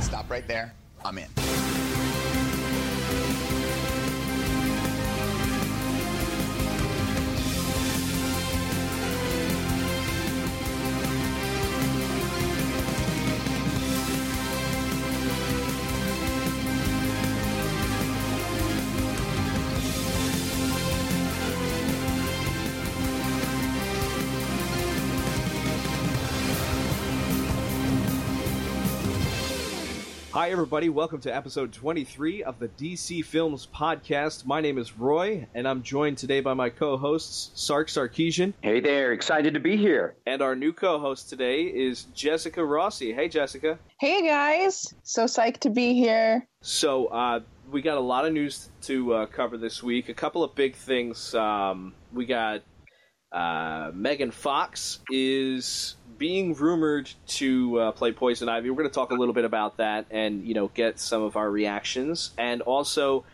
Stop right there. I'm in. Hi, everybody. Welcome to episode 23 of the DC Films Podcast. My name is Roy, and I'm joined today by my co hosts, Sark Sarkesian, Hey there, excited to be here. and our new co host today is Jessica Rossi. Hey, Jessica. Hey guys, so psyched to be here. So, uh, we got a lot of news to uh, cover this week. A couple of big things. Um, we got uh, Megan Fox is being rumored to uh, play Poison Ivy. We're going to talk a little bit about that and you know get some of our reactions, and also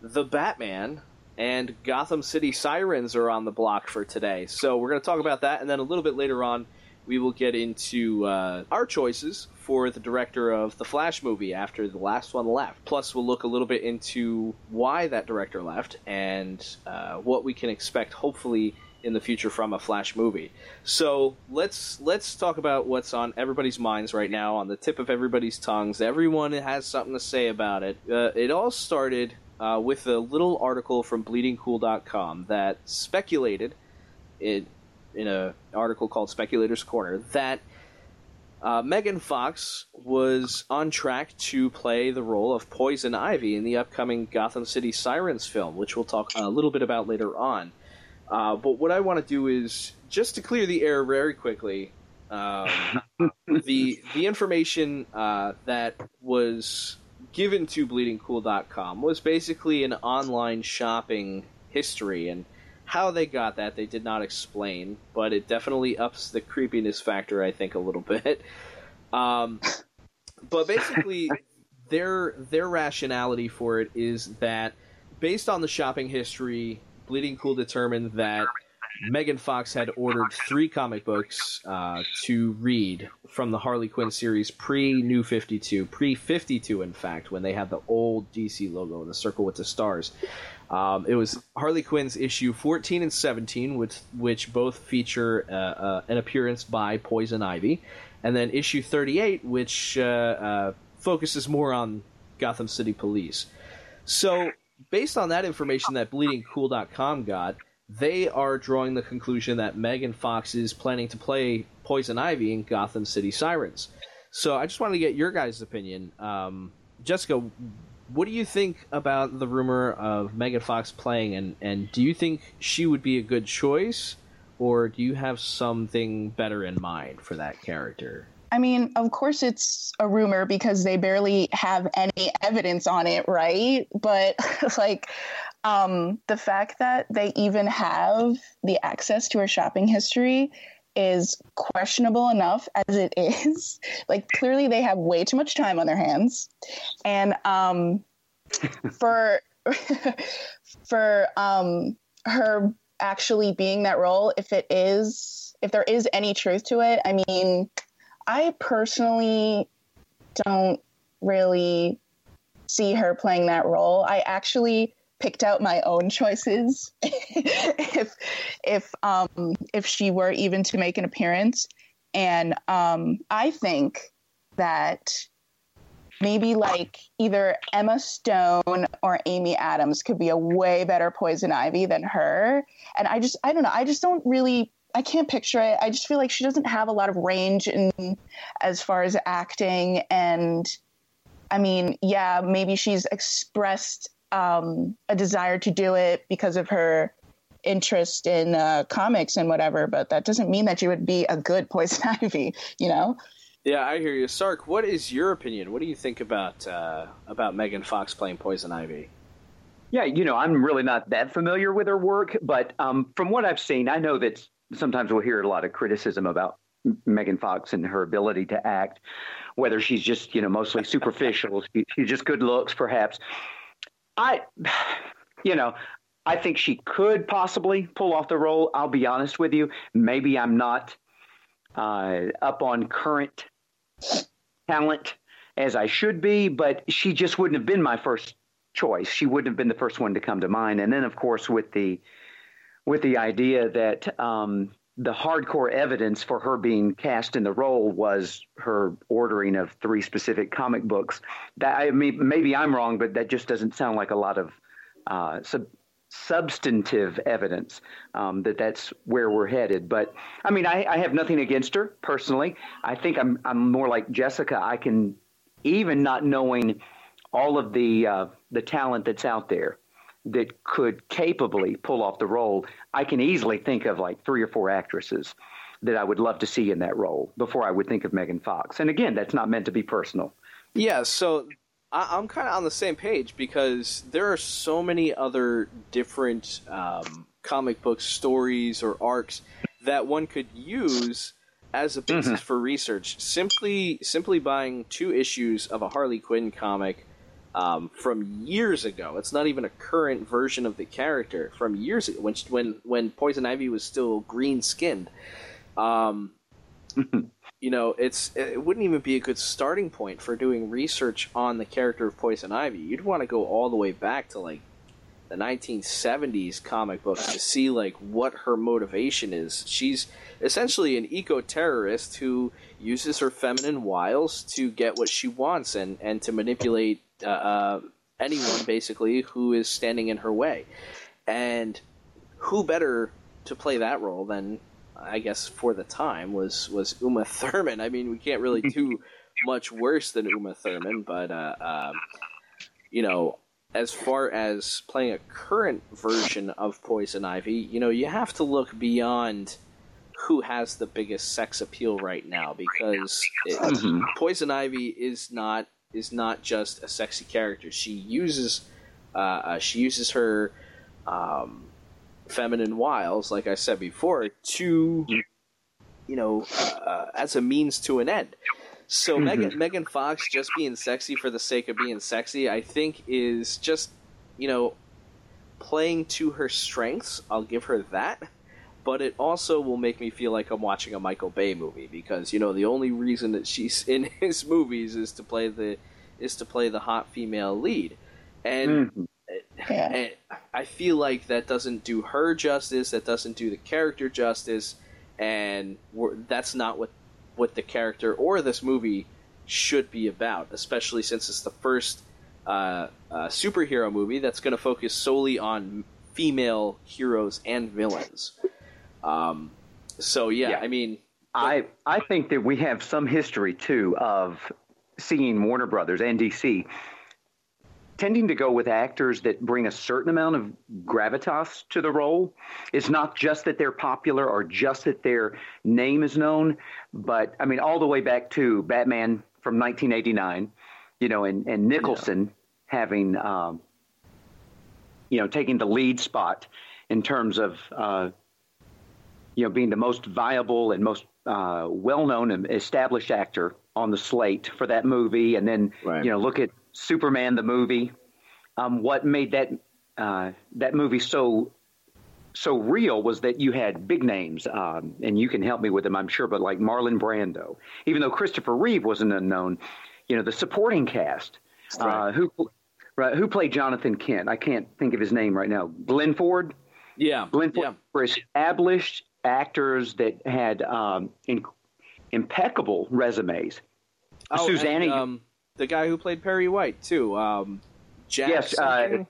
the Batman and Gotham City Sirens are on the block for today. So we're going to talk about that, and then a little bit later on, we will get into uh, our choices for the director of the Flash movie after the last one left. Plus, we'll look a little bit into why that director left and uh, what we can expect, hopefully, in the future from a Flash movie. So let's let's talk about what's on everybody's minds right now, on the tip of everybody's tongues. Everyone has something to say about it. Uh, it all started uh, with a little article from BleedingCool.com that speculated it in an article called Speculator's Corner that uh, Megan Fox was on track to play the role of Poison Ivy in the upcoming Gotham City Sirens film, which we'll talk a little bit about later on. Uh, but what I want to do is just to clear the air very quickly. Um, the the information uh, that was given to BleedingCool.com was basically an online shopping history, and how they got that they did not explain, but it definitely ups the creepiness factor, I think, a little bit. Um, but basically, their their rationality for it is that based on the shopping history, Bleeding Cool determined that Megan Fox had ordered three comic books uh, to read from the Harley Quinn series pre New 52, pre 52, in fact, when they had the old DC logo, the circle with the stars. Um, it was Harley Quinn's issue 14 and 17, which, which both feature uh, uh, an appearance by Poison Ivy, and then issue 38, which uh, uh, focuses more on Gotham City Police. So, based on that information that BleedingCool.com got, they are drawing the conclusion that Megan Fox is planning to play Poison Ivy in Gotham City Sirens. So I just wanted to get your guys' opinion. Um, Jessica, what do you think about the rumor of Megan Fox playing, and, and do you think she would be a good choice, or do you have something better in mind for that character? I mean, of course it's a rumor because they barely have any evidence on it, right? But like um the fact that they even have the access to her shopping history is questionable enough as it is. Like clearly they have way too much time on their hands. And um for for um her actually being that role if it is if there is any truth to it, I mean I personally don't really see her playing that role. I actually picked out my own choices if if um if she were even to make an appearance. And um I think that maybe like either Emma Stone or Amy Adams could be a way better Poison Ivy than her. And I just I don't know. I just don't really I can't picture it. I just feel like she doesn't have a lot of range in as far as acting and I mean, yeah, maybe she's expressed um, a desire to do it because of her interest in uh, comics and whatever, but that doesn't mean that she would be a good Poison Ivy, you know? Yeah, I hear you, Sark. What is your opinion? What do you think about uh, about Megan Fox playing Poison Ivy? Yeah, you know, I'm really not that familiar with her work, but um, from what I've seen, I know that sometimes we'll hear a lot of criticism about Megan Fox and her ability to act, whether she's just, you know, mostly superficial, she's just good looks, perhaps. I, you know, I think she could possibly pull off the role. I'll be honest with you. Maybe I'm not uh, up on current talent as I should be, but she just wouldn't have been my first choice. She wouldn't have been the first one to come to mind. And then, of course, with the with the idea that um, the hardcore evidence for her being cast in the role was her ordering of three specific comic books. That I mean, maybe I'm wrong, but that just doesn't sound like a lot of uh, sub- substantive evidence um, that that's where we're headed. But I mean, I, I, have nothing against her personally. I think I'm I'm more like Jessica. I can even not knowing all of the uh, the talent that's out there that could capably pull off the role. I can easily think of like three or four actresses that I would love to see in that role before I would think of Megan Fox. And again, that's not meant to be personal. Yeah, so I, am kind of on the same page because there are so many other different um, comic book stories or arcs that one could use as a basis mm-hmm. for research. Simply, simply buying two issues of a Harley Quinn comic um, from years ago. It's not even a current version of the character from years ago when when when Poison Ivy was still green skinned. Um, you know, it's it wouldn't even be a good starting point for doing research on the character of Poison Ivy. You'd want to go all the way back to like the 1970s comic books to see like what her motivation is. She's essentially an eco-terrorist who uses her feminine wiles to get what she wants and and to manipulate uh, uh, anyone basically who is standing in her way. And who better to play that role than I guess for the time was was Uma Thurman. I mean, we can't really do much worse than Uma Thurman, but uh, um, you know, as far as playing a current version of Poison Ivy, you know, you have to look beyond who has the biggest sex appeal right now because it, mm-hmm. Poison Ivy is not is not just a sexy character. She uses uh, uh, she uses her um, feminine wiles, like I said before, to you know uh, as a means to an end. So mm-hmm. Megan Megan Fox just being sexy for the sake of being sexy, I think, is just you know playing to her strengths. I'll give her that. But it also will make me feel like I'm watching a Michael Bay movie because you know the only reason that she's in his movies is to play the is to play the hot female lead, and mm-hmm. And I feel like that doesn't do her justice. That doesn't do the character justice, and that's not what what the character or this movie should be about. Especially since it's the first uh, uh, superhero movie that's going to focus solely on female heroes and villains. Um, so yeah, yeah, I mean, I I think that we have some history too of seeing Warner Brothers and DC tending to go with actors that bring a certain amount of gravitas to the role. It's not just that they're popular or just that their name is known, but I mean, all the way back to Batman from 1989, you know, and, and Nicholson yeah. having, um, you know, taking the lead spot in terms of, uh, you know, being the most viable and most uh, well-known and established actor on the slate for that movie, and then right. you know, look at Superman the movie. Um, what made that uh, that movie so so real was that you had big names, um, and you can help me with them, I'm sure, but like Marlon Brando, even though Christopher Reeve was an unknown, you know, the supporting cast, uh, right. uh, who right, who played Jonathan Kent, I can't think of his name right now, Glenn Ford. Yeah, Glenn Ford yeah. established actors that had um, in, impeccable resumes. Oh, Susanna, and, um, the guy who played Perry White too. Um, Jack yes, uh,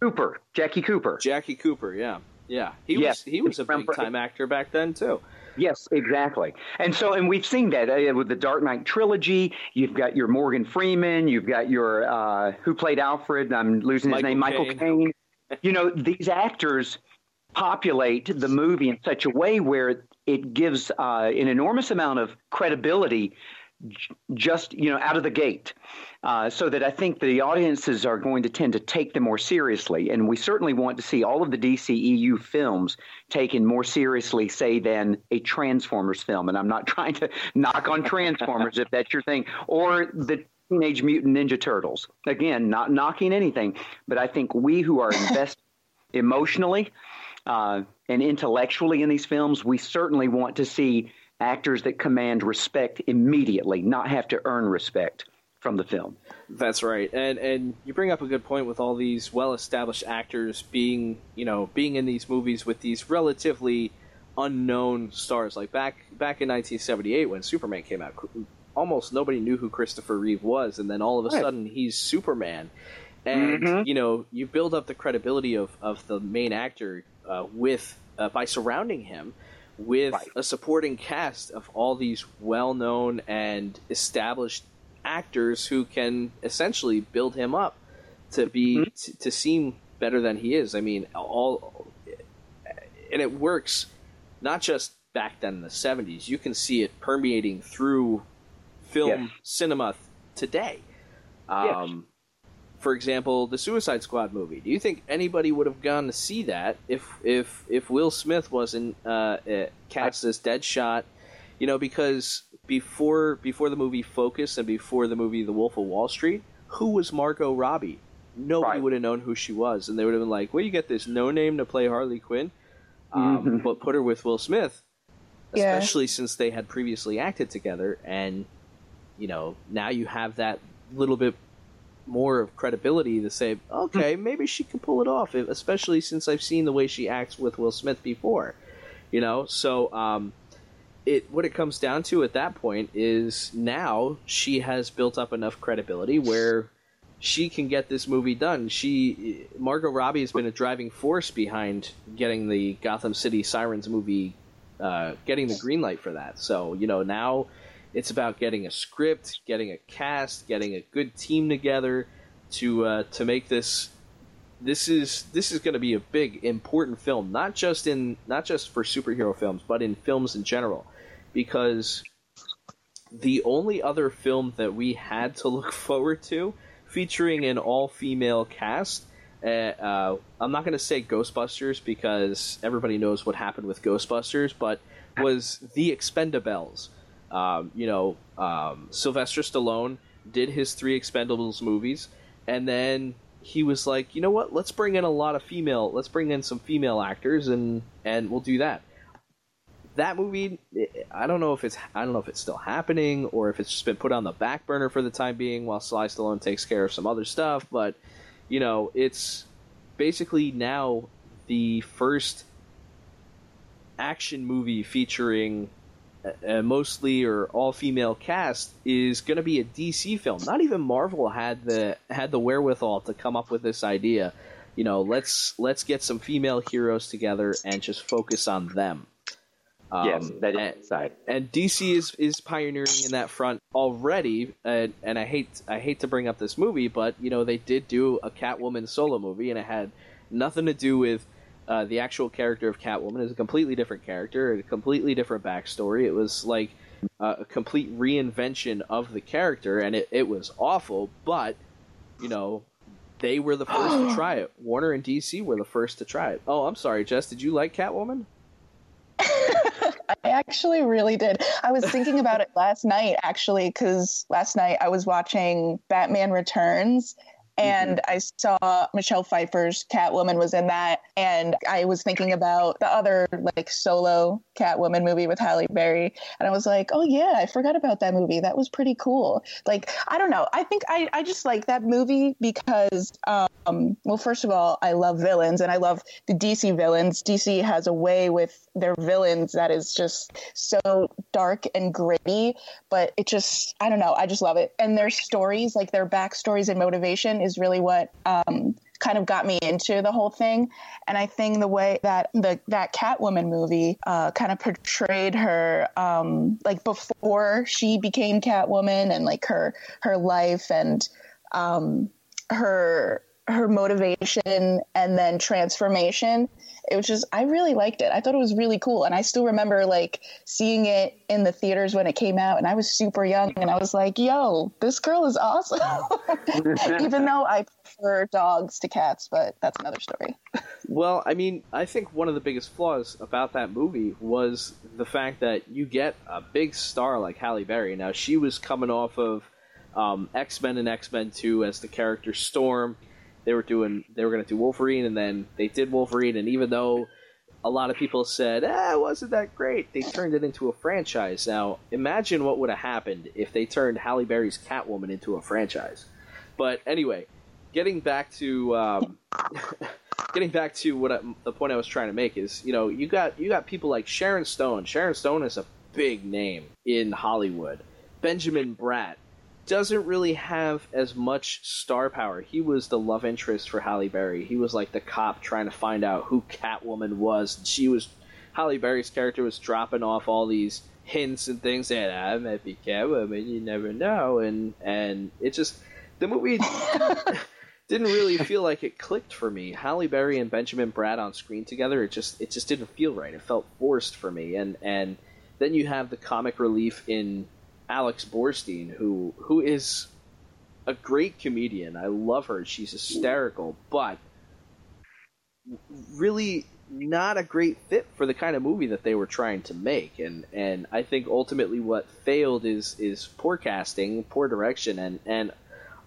Cooper, Jackie Cooper, Jackie Cooper. Yeah, yeah. He yes. was he was a big time actor back then too. Yes, exactly. And so, and we've seen that uh, with the Dark Knight trilogy. You've got your Morgan Freeman. You've got your uh, who played Alfred. I'm losing his Michael name, Michael Caine. you know, these actors populate the movie in such a way where it gives uh, an enormous amount of credibility just you know out of the gate, uh, so that I think the audiences are going to tend to take them more seriously, and we certainly want to see all of the DCEU films taken more seriously, say, than a Transformers film. And I'm not trying to knock on Transformers if that's your thing, or the Teenage Mutant Ninja Turtles. Again, not knocking anything, but I think we who are invested emotionally uh, and intellectually in these films, we certainly want to see actors that command respect immediately, not have to earn respect from the film. That's right, and and you bring up a good point with all these well-established actors being, you know, being in these movies with these relatively unknown stars. Like back back in 1978 when Superman came out, almost nobody knew who Christopher Reeve was, and then all of a right. sudden he's Superman. And mm-hmm. you know, you build up the credibility of, of the main actor uh, with uh, by surrounding him with right. a supporting cast of all these well known and established actors who can essentially build him up to be mm-hmm. t- to seem better than he is. I mean, all and it works not just back then in the 70s. You can see it permeating through film yes. cinema today. Um, yes. For example, the Suicide Squad movie. Do you think anybody would have gone to see that if if if Will Smith wasn't uh, uh cast as Deadshot? You know, because before before the movie Focus and before the movie The Wolf of Wall Street, who was Margot Robbie? Nobody right. would have known who she was, and they would have been like, "Where you get this no name to play Harley Quinn?" Um, mm-hmm. But put her with Will Smith, especially yeah. since they had previously acted together, and you know, now you have that little bit more of credibility to say, okay, hmm. maybe she can pull it off, especially since I've seen the way she acts with Will Smith before. You know, so um, it what it comes down to at that point is now she has built up enough credibility where she can get this movie done. She Margot Robbie has been a driving force behind getting the Gotham City Sirens movie, uh, getting the green light for that. So you know now it's about getting a script, getting a cast, getting a good team together to uh, to make this. This is this is going to be a big important film, not just in not just for superhero films, but in films in general, because the only other film that we had to look forward to featuring an all female cast. Uh, uh, I'm not going to say Ghostbusters because everybody knows what happened with Ghostbusters, but was The Expendables um, you know, um, Sylvester Stallone did his three Expendables movies, and then he was like, you know what? Let's bring in a lot of female. Let's bring in some female actors, and and we'll do that. That movie, I don't know if it's I don't know if it's still happening or if it's just been put on the back burner for the time being while Sly Stallone takes care of some other stuff. But you know, it's basically now the first action movie featuring a mostly or all female cast is going to be a DC film. Not even Marvel had the had the wherewithal to come up with this idea. You know, let's let's get some female heroes together and just focus on them. Um, yes, that is and, side. And DC is is pioneering in that front already. And, and I hate I hate to bring up this movie, but you know they did do a Catwoman solo movie, and it had nothing to do with uh, the actual character of Catwoman is a completely different character, a completely different backstory. It was like uh, a complete reinvention of the character, and it, it was awful. But you know, they were the first to try it. Warner and DC were the first to try it. Oh, I'm sorry, Jess. Did you like Catwoman? I actually really did. I was thinking about it last night, actually, because last night I was watching Batman Returns and mm-hmm. I saw Michelle Pfeiffer's Catwoman was in that, and I was thinking about the other like solo Catwoman movie with Halle Berry, and I was like, oh yeah, I forgot about that movie. That was pretty cool. Like I don't know, I think I I just like that movie because um well first of all I love villains and I love the DC villains. DC has a way with their villains that is just so dark and gritty, but it just I don't know, I just love it. And their stories, like their backstories and motivation is really what um, kind of got me into the whole thing. And I think the way that the that Catwoman movie uh, kind of portrayed her, um, like before she became Catwoman, and like her her life and um, her her motivation and then transformation it was just i really liked it. I thought it was really cool. And i still remember like seeing it in the theaters when it came out. And i was super young and i was like yo this girl is awesome. Even though i prefer dogs to cats but that's another story. Well i mean i think one of the biggest flaws about that movie was the fact that you get a big star like halle berry. Now she was coming off of um, x-men and x-men 2 as the character storm they were doing they were going to do Wolverine, and then they did Wolverine, and even though a lot of people said, "Ah, it wasn't that great," they turned it into a franchise. Now, imagine what would have happened if they turned Halle Berry's Catwoman into a franchise. But anyway, getting back to um, getting back to what I, the point I was trying to make is, you know, you got you got people like Sharon Stone. Sharon Stone is a big name in Hollywood. Benjamin Bratt, doesn't really have as much star power. He was the love interest for Halle Berry. He was like the cop trying to find out who Catwoman was. She was Halle Berry's character was dropping off all these hints and things that I might be Catwoman. You never know, and and it just the movie didn't really feel like it clicked for me. Halle Berry and Benjamin Bratt on screen together, it just it just didn't feel right. It felt forced for me, and and then you have the comic relief in Alex Borstein, who who is a great comedian. I love her. She's hysterical, but really not a great fit for the kind of movie that they were trying to make. And and I think ultimately what failed is is poor casting, poor direction, and and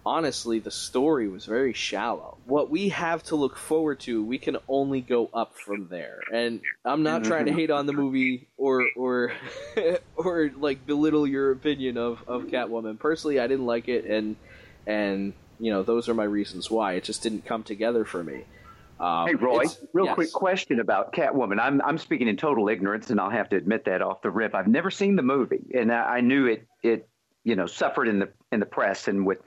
honestly, the story was very shallow. What we have to look forward to, we can only go up from there. And I'm not trying to hate on the movie or or or like belittle your opinion of of Catwoman. Personally, I didn't like it, and and you know those are my reasons why it just didn't come together for me. Um, hey Roy, real yes. quick question about Catwoman. I'm I'm speaking in total ignorance, and I'll have to admit that off the rip. I've never seen the movie, and I, I knew it it you know suffered in the in the press and with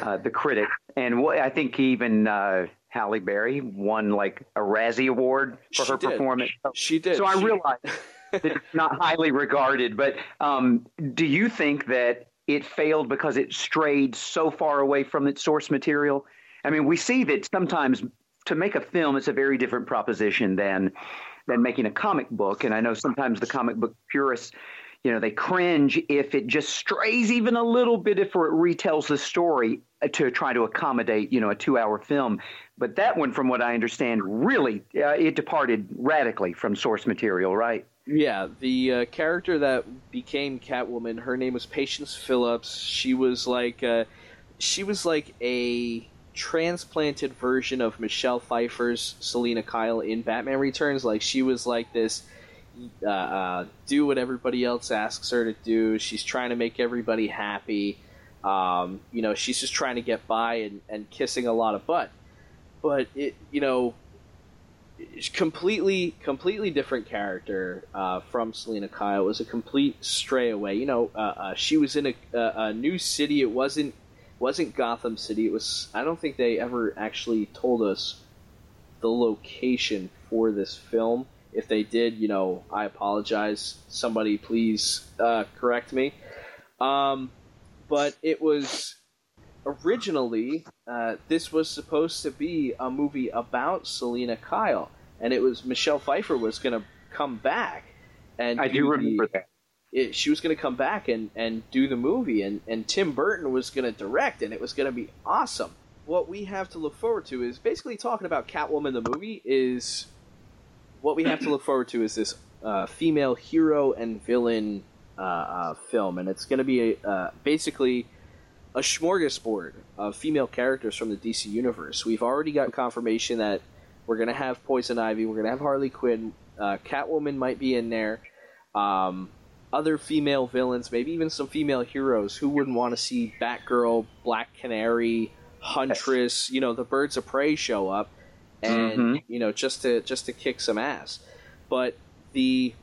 uh, the critic, and I think even uh, Halle Berry won like a Razzie Award for she her did. performance. She did. So I realize that it's not highly regarded. But um, do you think that it failed because it strayed so far away from its source material? I mean, we see that sometimes to make a film, it's a very different proposition than than making a comic book. And I know sometimes the comic book purists you know, they cringe if it just strays even a little bit if it retells the story uh, to try to accommodate, you know, a two-hour film. But that one, from what I understand, really uh, it departed radically from source material, right? Yeah, the uh, character that became Catwoman, her name was Patience Phillips. She was like, uh, she was like a transplanted version of Michelle Pfeiffer's Selina Kyle in Batman Returns. Like she was like this uh, uh, do what everybody else asks her to do. She's trying to make everybody happy. Um, you know, she's just trying to get by and, and kissing a lot of butt. But it, you know, completely, completely different character uh, from Selina Kyle. It was a complete stray away. You know, uh, uh, she was in a, a, new city. It wasn't wasn't Gotham City. It was. I don't think they ever actually told us the location for this film. If they did, you know, I apologize. Somebody please uh, correct me. Um, but it was originally uh, this was supposed to be a movie about Selina Kyle, and it was Michelle Pfeiffer was going to come back and I do, remember the, that. It, she was going to come back and, and do the movie, and, and Tim Burton was going to direct, and it was going to be awesome. What we have to look forward to is basically talking about Catwoman the movie is what we have to look forward to is this uh, female hero and villain uh, uh, film, and it's going to be a, uh, basically a smorgasbord of female characters from the DC universe. We've already got confirmation that we're going to have Poison Ivy, we're going to have Harley Quinn, uh, Catwoman might be in there, um, other female villains, maybe even some female heroes. Who wouldn't want to see Batgirl, Black Canary, Huntress, you know, the Birds of Prey show up? And mm-hmm. you know just to just to kick some ass. But the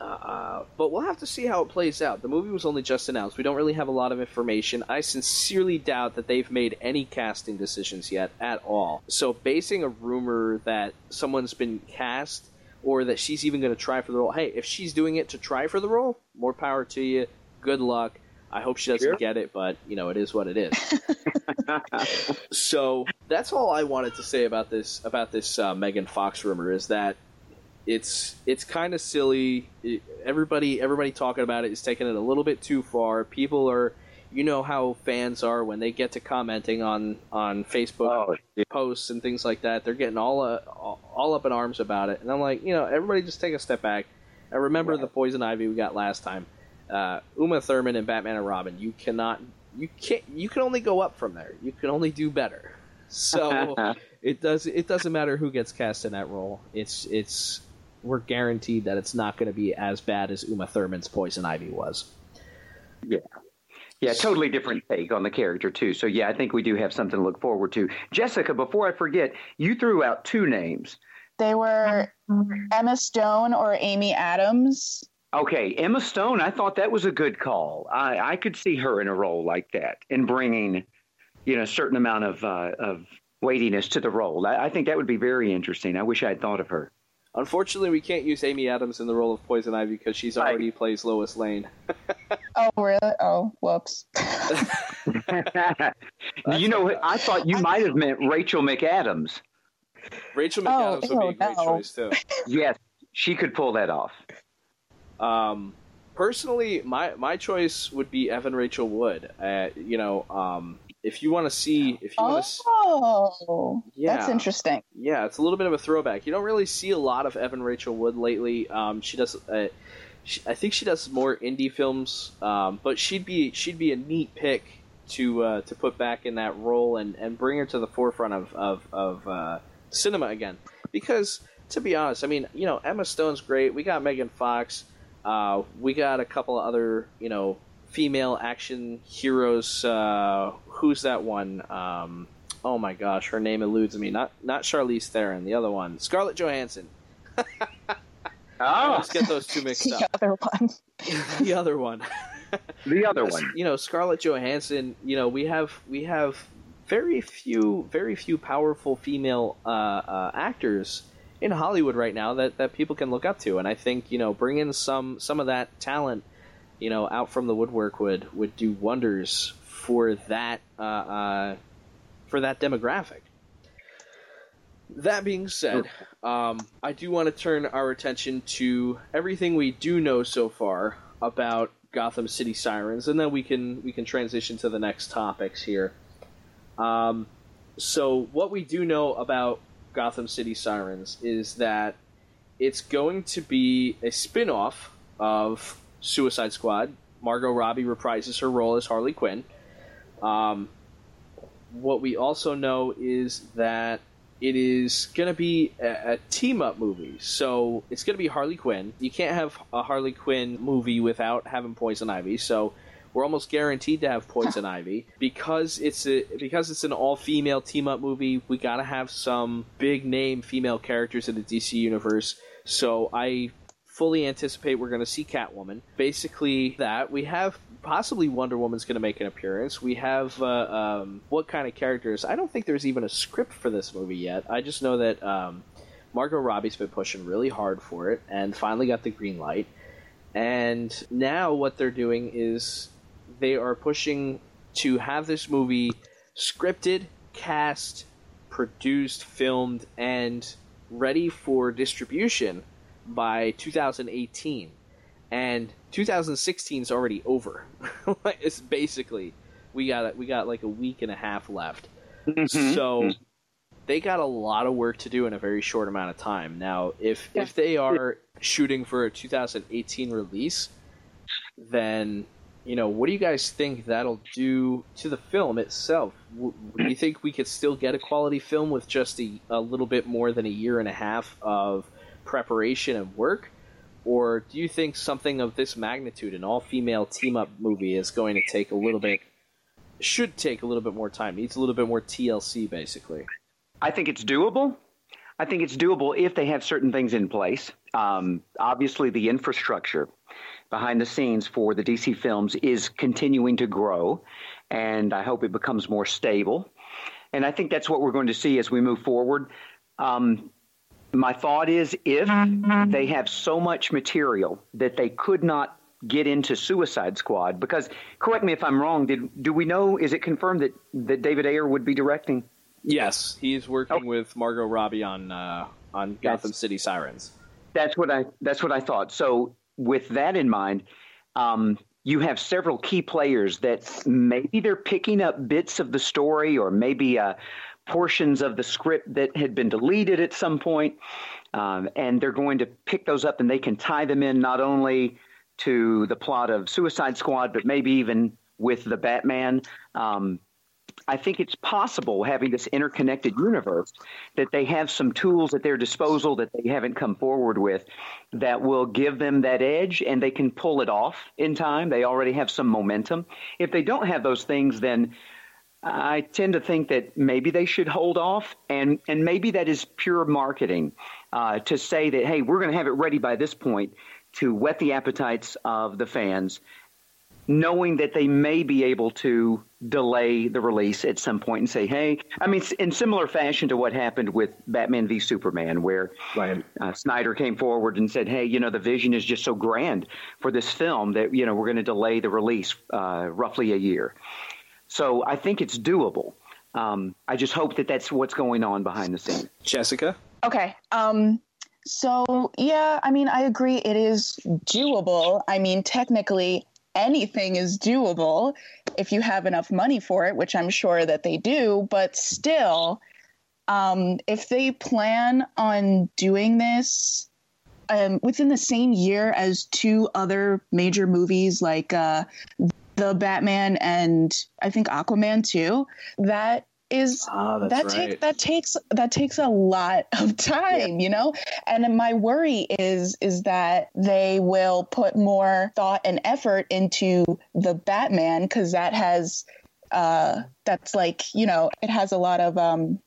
uh, uh, but we'll have to see how it plays out. The movie was only just announced. We don't really have a lot of information. I sincerely doubt that they've made any casting decisions yet at all. So basing a rumor that someone's been cast or that she's even going to try for the role, hey, if she's doing it to try for the role, more power to you. Good luck. I hope she doesn't Sure. get it, but you know, it is what it is. so that's all I wanted to say about this about this uh, Megan Fox rumor is that it's it's kind of silly. It- everybody everybody talking about it is taking it a little bit too far. People are, you know how fans are when they get to commenting on on Facebook Oh, posts and things like that. They're getting all uh, all all up in arms about it, and I'm like, you know, everybody just take a step back and remember the poison ivy we got last time. Uh, Uma Thurman and Batman and Robin. You cannot, you can't, you can only go up from there. You can only do better. So it does. It doesn't matter who gets cast in that role. It's it's we're guaranteed that it's not going to be as bad as Uma Thurman's Poison Ivy was. Yeah, Yeah, totally different take on the character too. So yeah, I think we do have something to look forward to. Jessica, before I forget, you threw out two names. They were Emma Stone or Amy Adams. Okay, Emma Stone. I thought that was a good call. I, I could see her in a role like that and bringing, you know, a certain amount of uh, of weightiness to the role. I, I think that would be very interesting. I wish I had thought of her. Unfortunately, we can't use Amy Adams in the role of Poison Ivy because she's Right. already plays Lois Lane. Oh, really? Oh, whoops. you know, I thought you might have meant Rachel McAdams. Rachel Oh, McAdams would be a great no. choice too. Yes, she could pull that off. Um, personally, my my choice would be Evan Rachel Wood. Uh, you know, um, if you want to see, if you want to, Oh, that's Yeah. interesting. yeah, it's a little bit of a throwback. You don't really see a lot of Evan Rachel Wood lately. Um, she does, uh, she, I think she does more indie films, um, but she'd be she'd be a neat pick to uh, to put back in that role and, and bring her to the forefront of of, of uh, cinema again. Because to be honest, I mean, you know, Emma Stone's great. We got Megan Fox. Uh, we got a couple of other, you know, female action heroes. Uh, who's that one? Um, oh my gosh, her name eludes me. Not not Charlize Theron, the other one, Scarlett Johansson. Oh, Let's get those two mixed The up. other one. the other one. the other one. You know, Scarlett Johansson. You know, we have we have very few very few powerful female uh, uh, actors in Hollywood right now that, that people can look up to, and I think you know bringing some some of that talent, you know, out from the woodwork would would do wonders for that uh, uh, for that demographic. That being said, um, I do want to turn our attention to everything we do know so far about Gotham City Sirens, and then we can we can transition to the next topics here. Um, so, what we do know about Gotham City Sirens is that it's going to be a spin off of Suicide Squad. Margot Robbie reprises her role as Harley Quinn. Um, what we also know is that it is going to be a, a team up movie. So it's going to be Harley Quinn. You can't have a Harley Quinn movie without having Poison Ivy. So we're almost guaranteed to have Poison Ivy because it's a because it's an all female team up movie. We got to have some big name female characters in the DC universe. So I fully anticipate we're going to see Catwoman. Basically, that we have possibly Wonder Woman's going to make an appearance. We have uh, um, what kind of characters? I don't think there's even a script for this movie yet. I just know that um, Margot Robbie's been pushing really hard for it and finally got the green light. And now what they're doing is they are pushing to have this movie scripted, cast, produced, filmed, and ready for distribution by 2018 and 2016 is already over. It's basically we got we got like a week and a half left. Mm-hmm. So mm-hmm. they got a lot of work to do in a very short amount of time. Now if if they are shooting for a 2018 release then you know what do you guys think that'll do to the film itself do you think we could still get a quality film with just a, a little bit more than a year and a half of preparation and work or do you think something of this magnitude an all-female team-up movie is going to take a little bit should take a little bit more time needs a little bit more tlc basically I think it's doable. I think it's doable if they have certain things in place. Um, obviously, the infrastructure behind the scenes for the DC films is continuing to grow, and I hope it becomes more stable. And I think that's what we're going to see as we move forward. Um, my thought is if they have so much material that they could not get into Suicide Squad? Because correct me if I'm wrong. Did do we know? Is it confirmed that that David Ayer would be directing? Yes, he's working Oh. with Margot Robbie on uh, on Gotham That's- City Sirens. That's what I that's what I thought. So with that in mind, um, you have several key players that maybe they're picking up bits of the story or maybe uh, portions of the script that had been deleted at some point, um, and they're going to pick those up and they can tie them in not only to the plot of Suicide Squad, but maybe even with the Batman. Um, I think it's possible having this interconnected universe that they have some tools at their disposal that they haven't come forward with that will give them that edge and they can pull it off in time. They already have some momentum. If they don't have those things, then I tend to think that maybe they should hold off, and, and maybe that is pure marketing uh, to say that, hey, we're going to have it ready by this point to whet the appetites of the fans, knowing that they may be able to delay the release at some point and say, hey, I mean, in similar fashion to what happened with Batman v Superman, where Right. uh, Snyder came forward and said, hey, you know, the vision is just so grand for this film that, you know, we're going to delay the release uh, roughly a year. So I think it's doable. Um, I just hope that that's what's going on behind the scenes. Jessica, Okay. Um so yeah, I mean I agree it is doable. I mean technically anything is doable if you have enough money for it, which I'm sure that they do, but still um if they plan on doing this um, within the same year as two other major movies like uh, the Batman and I think Aquaman too, that is Ah, that right. takes that takes that takes a lot of time you know? And my worry is is that they will put more thought and effort into the batman because that has uh that's like you know it has a lot of um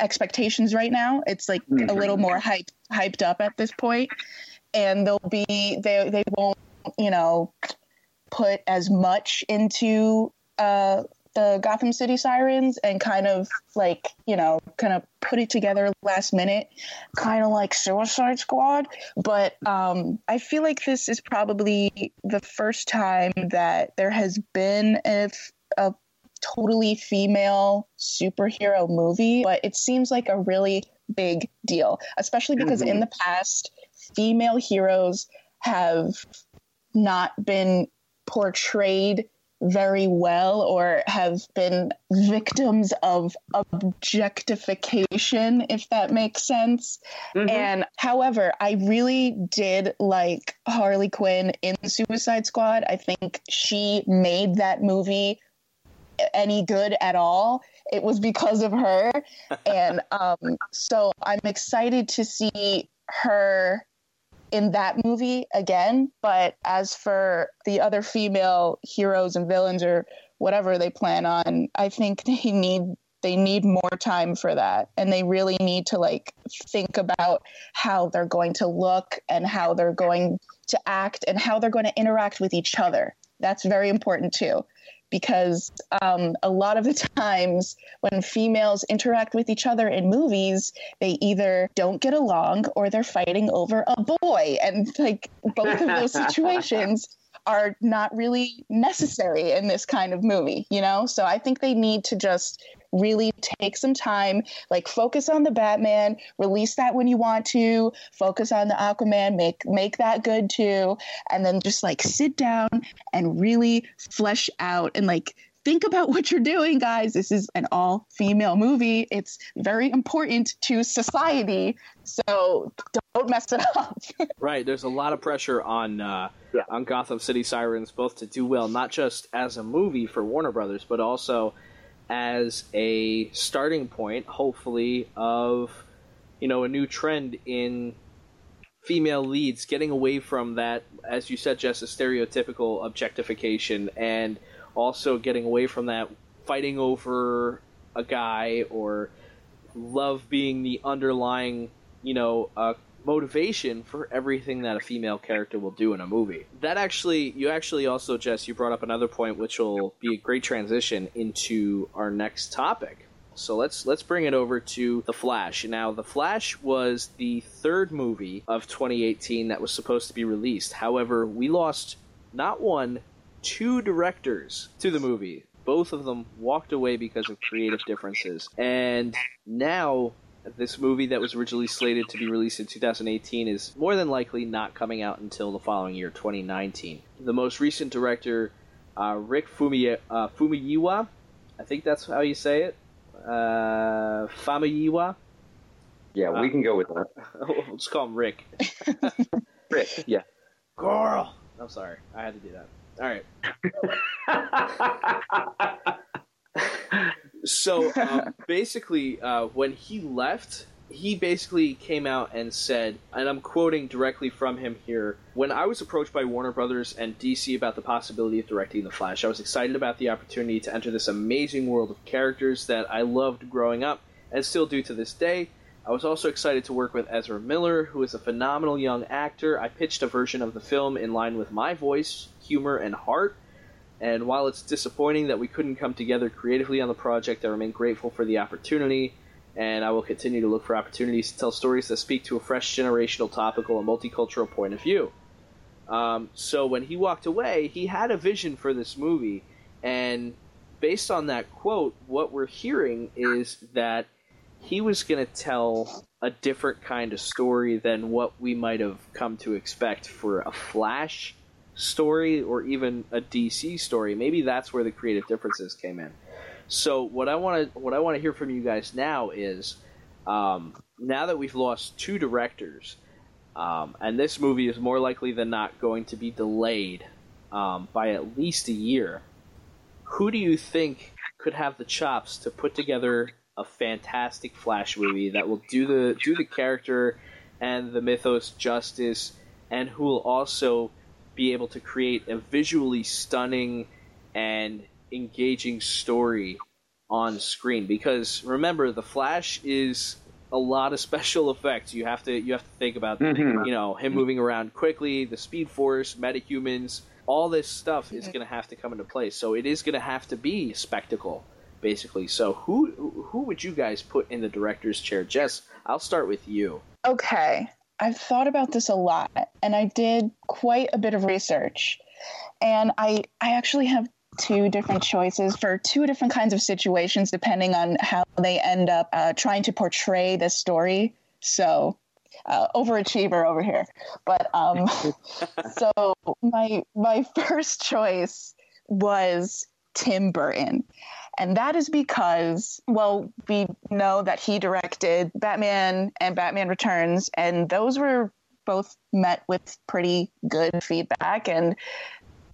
expectations right now. It's like a little more hyped hyped up at this point. And they'll be they they won't you know put as much into uh the Gotham City Sirens and kind of like, you know, kind of put it together last minute, kind of like Suicide Squad. But um, I feel like this is probably the first time that there has been a, a totally female superhero movie, but it seems like a really big deal, especially because in the past, female heroes have not been portrayed very well or have been victims of objectification, if that makes sense. And however, I really did like Harley Quinn in Suicide Squad. I think she made that movie any good at all. It was because of her. and um, so I'm excited to see her in that movie again. But as for the other female heroes and villains or whatever they plan on, I think they need they need more time for that and they really need to like think about how they're going to look and how they're going to act and how they're going to interact with each other that's very important too because um, a lot of the times when females interact with each other in movies, they either don't get along or they're fighting over a boy. And like both of those situations are not really necessary in this kind of movie, you know? So I think they need to just really take some time, like focus on the Batman, release that when you want to, focus on the Aquaman, make make that good too, and then just like sit down and really flesh out and like think about what you're doing, guys. This is an all female movie. It's very important to society. So don't mess it up. Right, there's a lot of pressure on uh, Yeah. on Gotham City Sirens both to do well, not just as a movie for Warner Brothers, but also as a starting point, hopefully, of you know a new trend in female leads, getting away from that, as you said, Jess, a stereotypical objectification, and also getting away from that fighting over a guy or love being the underlying, you know, uh, motivation for everything that a female character will do in a movie. That actually, you actually also, Jess, you brought up another point, which will be a great transition into our next topic. So let's let's bring it over to The Flash. Now, The Flash was the third movie of 2018 that was supposed to be released. However, we lost not one, two directors to the movie. Both of them walked away because of creative differences. And now, this movie that was originally slated to be released in 2018 is more than likely not coming out until the following year, 2019. The most recent director, uh, Rick Fumi- uh, Fumiyiwa, I think that's how you say it, uh, Famuyiwa. Yeah, we can go with that. Let's call him Rick. Rick, yeah. Girl. I'm sorry, I had to do that. All right. So um, basically, uh, when he left, he basically came out and said, and I'm quoting directly from him here When I was approached by Warner Brothers and DC about the possibility of directing The Flash, I was excited about the opportunity to enter this amazing world of characters that I loved growing up and still do to this day. I was also excited to work with Ezra Miller, who is a phenomenal young actor. I pitched a version of the film in line with my voice, humor, and heart. And while it's disappointing that we couldn't come together creatively on the project, I remain grateful for the opportunity, and I will continue to look for opportunities to tell stories that speak to a fresh generational, topical, and multicultural point of view. Um, so when he walked away, he had a vision for this movie, and based on that quote, what we're hearing is that he was going to tell a different kind of story than what we might have come to expect for a Flash story or even a DC story. Maybe that's where the creative differences came in. So what I want to what I want to hear from you guys now is um, now that we've lost two directors, um, and this movie is more likely than not going to be delayed um, by at least a year. Who do you think could have the chops to put together a fantastic Flash movie that will do the do the character and the mythos justice, and who will also be able to create a visually stunning and engaging story on screen. Because remember the flash is a lot of special effects. You have to you have to think about Mhm. you know him moving around quickly the speed force metahumans all this stuff is going to have to come into play. So it is going to have to be a spectacle basically. So who who would you guys put in the director's chair? Jess i'll start with you. Okay. I've thought about this a lot and I did quite a bit of research. And I I actually have two different choices for two different kinds of situations depending on how they end up uh, trying to portray this story. So uh, overachiever over here. But um so my my first choice was Tim Burton. And that is because, well, we know that he directed Batman and Batman Returns, and those were both met with pretty good feedback, and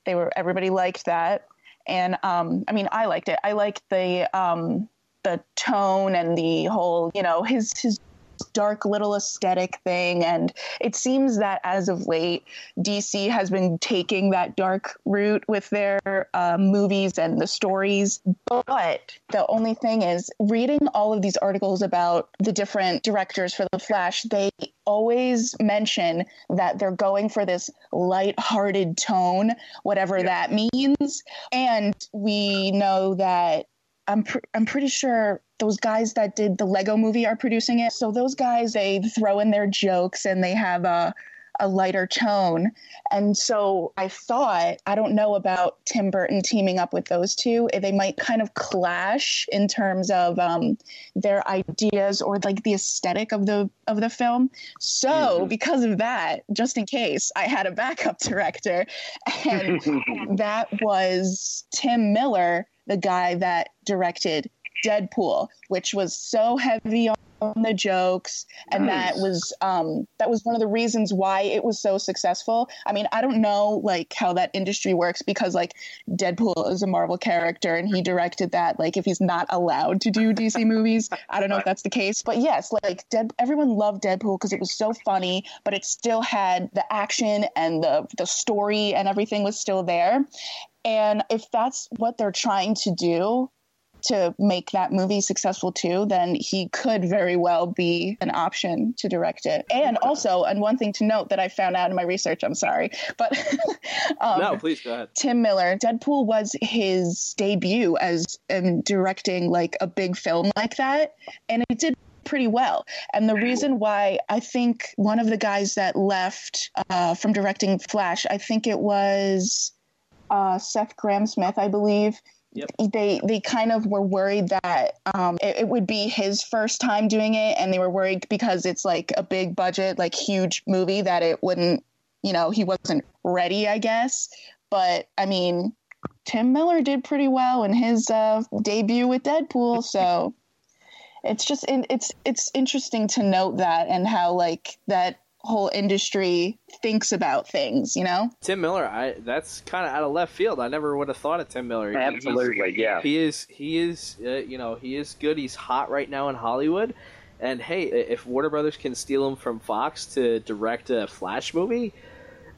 they were everybody liked that. And um, I mean, I liked it. I liked the um, the tone and the whole, you know, his his dark little aesthetic thing. And it seems that as of late, DC has been taking that dark route with their uh, movies and the stories. But the only thing is, reading all of these articles about the different directors for The Flash, they always mention that they're going for this light-hearted tone, whatever that means. And we know that I'm pr- I'm pretty sure those guys that did the Lego movie are producing it. So those guys they throw in their jokes and they have a a lighter tone. And so I thought, I don't know about Tim Burton teaming up with those two. They might kind of clash in terms of um, their ideas or like the aesthetic of the of the film. So Mhm. because of that, just in case, I had a backup director, and that was Tim Miller, the guy that directed Deadpool, which was so heavy on the jokes, and that was um, that was one of the reasons why it was so successful. I mean, I don't know like how that industry works because like Deadpool is a Marvel character and he directed that. Like, if he's not allowed to do DC movies, I don't know if that's the case. But yes, like Dead, everyone loved Deadpool because it was so funny, but it still had the action and the the story and everything was still there. And if that's what they're trying to do to make that movie successful too, then he could very well be an option to direct it. And also, and one thing to note that I found out in my research, I'm sorry, but um, no please go ahead Tim Miller, Deadpool was his debut as um, directing like a big film like that, and it did pretty well. And the reason why I think one of the guys that left uh, from directing Flash, I think it was uh, Seth Grahame-Smith, I believe. Yep. They they kind of were worried that um, it, it would be his first time doing it, and they were worried because it's like a big budget, like huge movie that it wouldn't, you know, he wasn't ready, I guess. But I mean, Tim Miller did pretty well in his uh, debut with Deadpool, so it's just it's it's interesting to note that and how like that whole industry thinks about things, you know? Tim Miller, I that's kind of out of left field. I never would have thought of Tim Miller. Absolutely, He's, yeah. He is he is uh, you know, he is good. He's hot right now in Hollywood. And hey, if Warner Brothers can steal him from Fox to direct a Flash movie,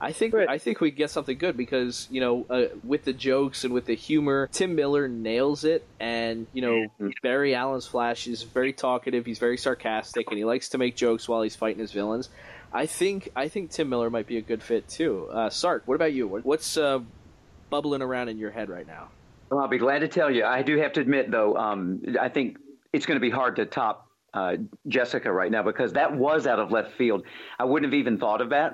I think Right. I think we get something good because you know uh, with the jokes and with the humor, Tim Miller nails it. And you know Mhm. Barry Allen's Flash is very talkative. He's very sarcastic, and he likes to make jokes while he's fighting his villains. I think I think Tim Miller might be a good fit too. Uh, Sark, what about you? What's uh, bubbling around in your head right now? Well, I'll be glad to tell you. I do have to admit, though, um, I think it's going to be hard to top uh, Jessica right now because that was out of left field. I wouldn't have even thought of that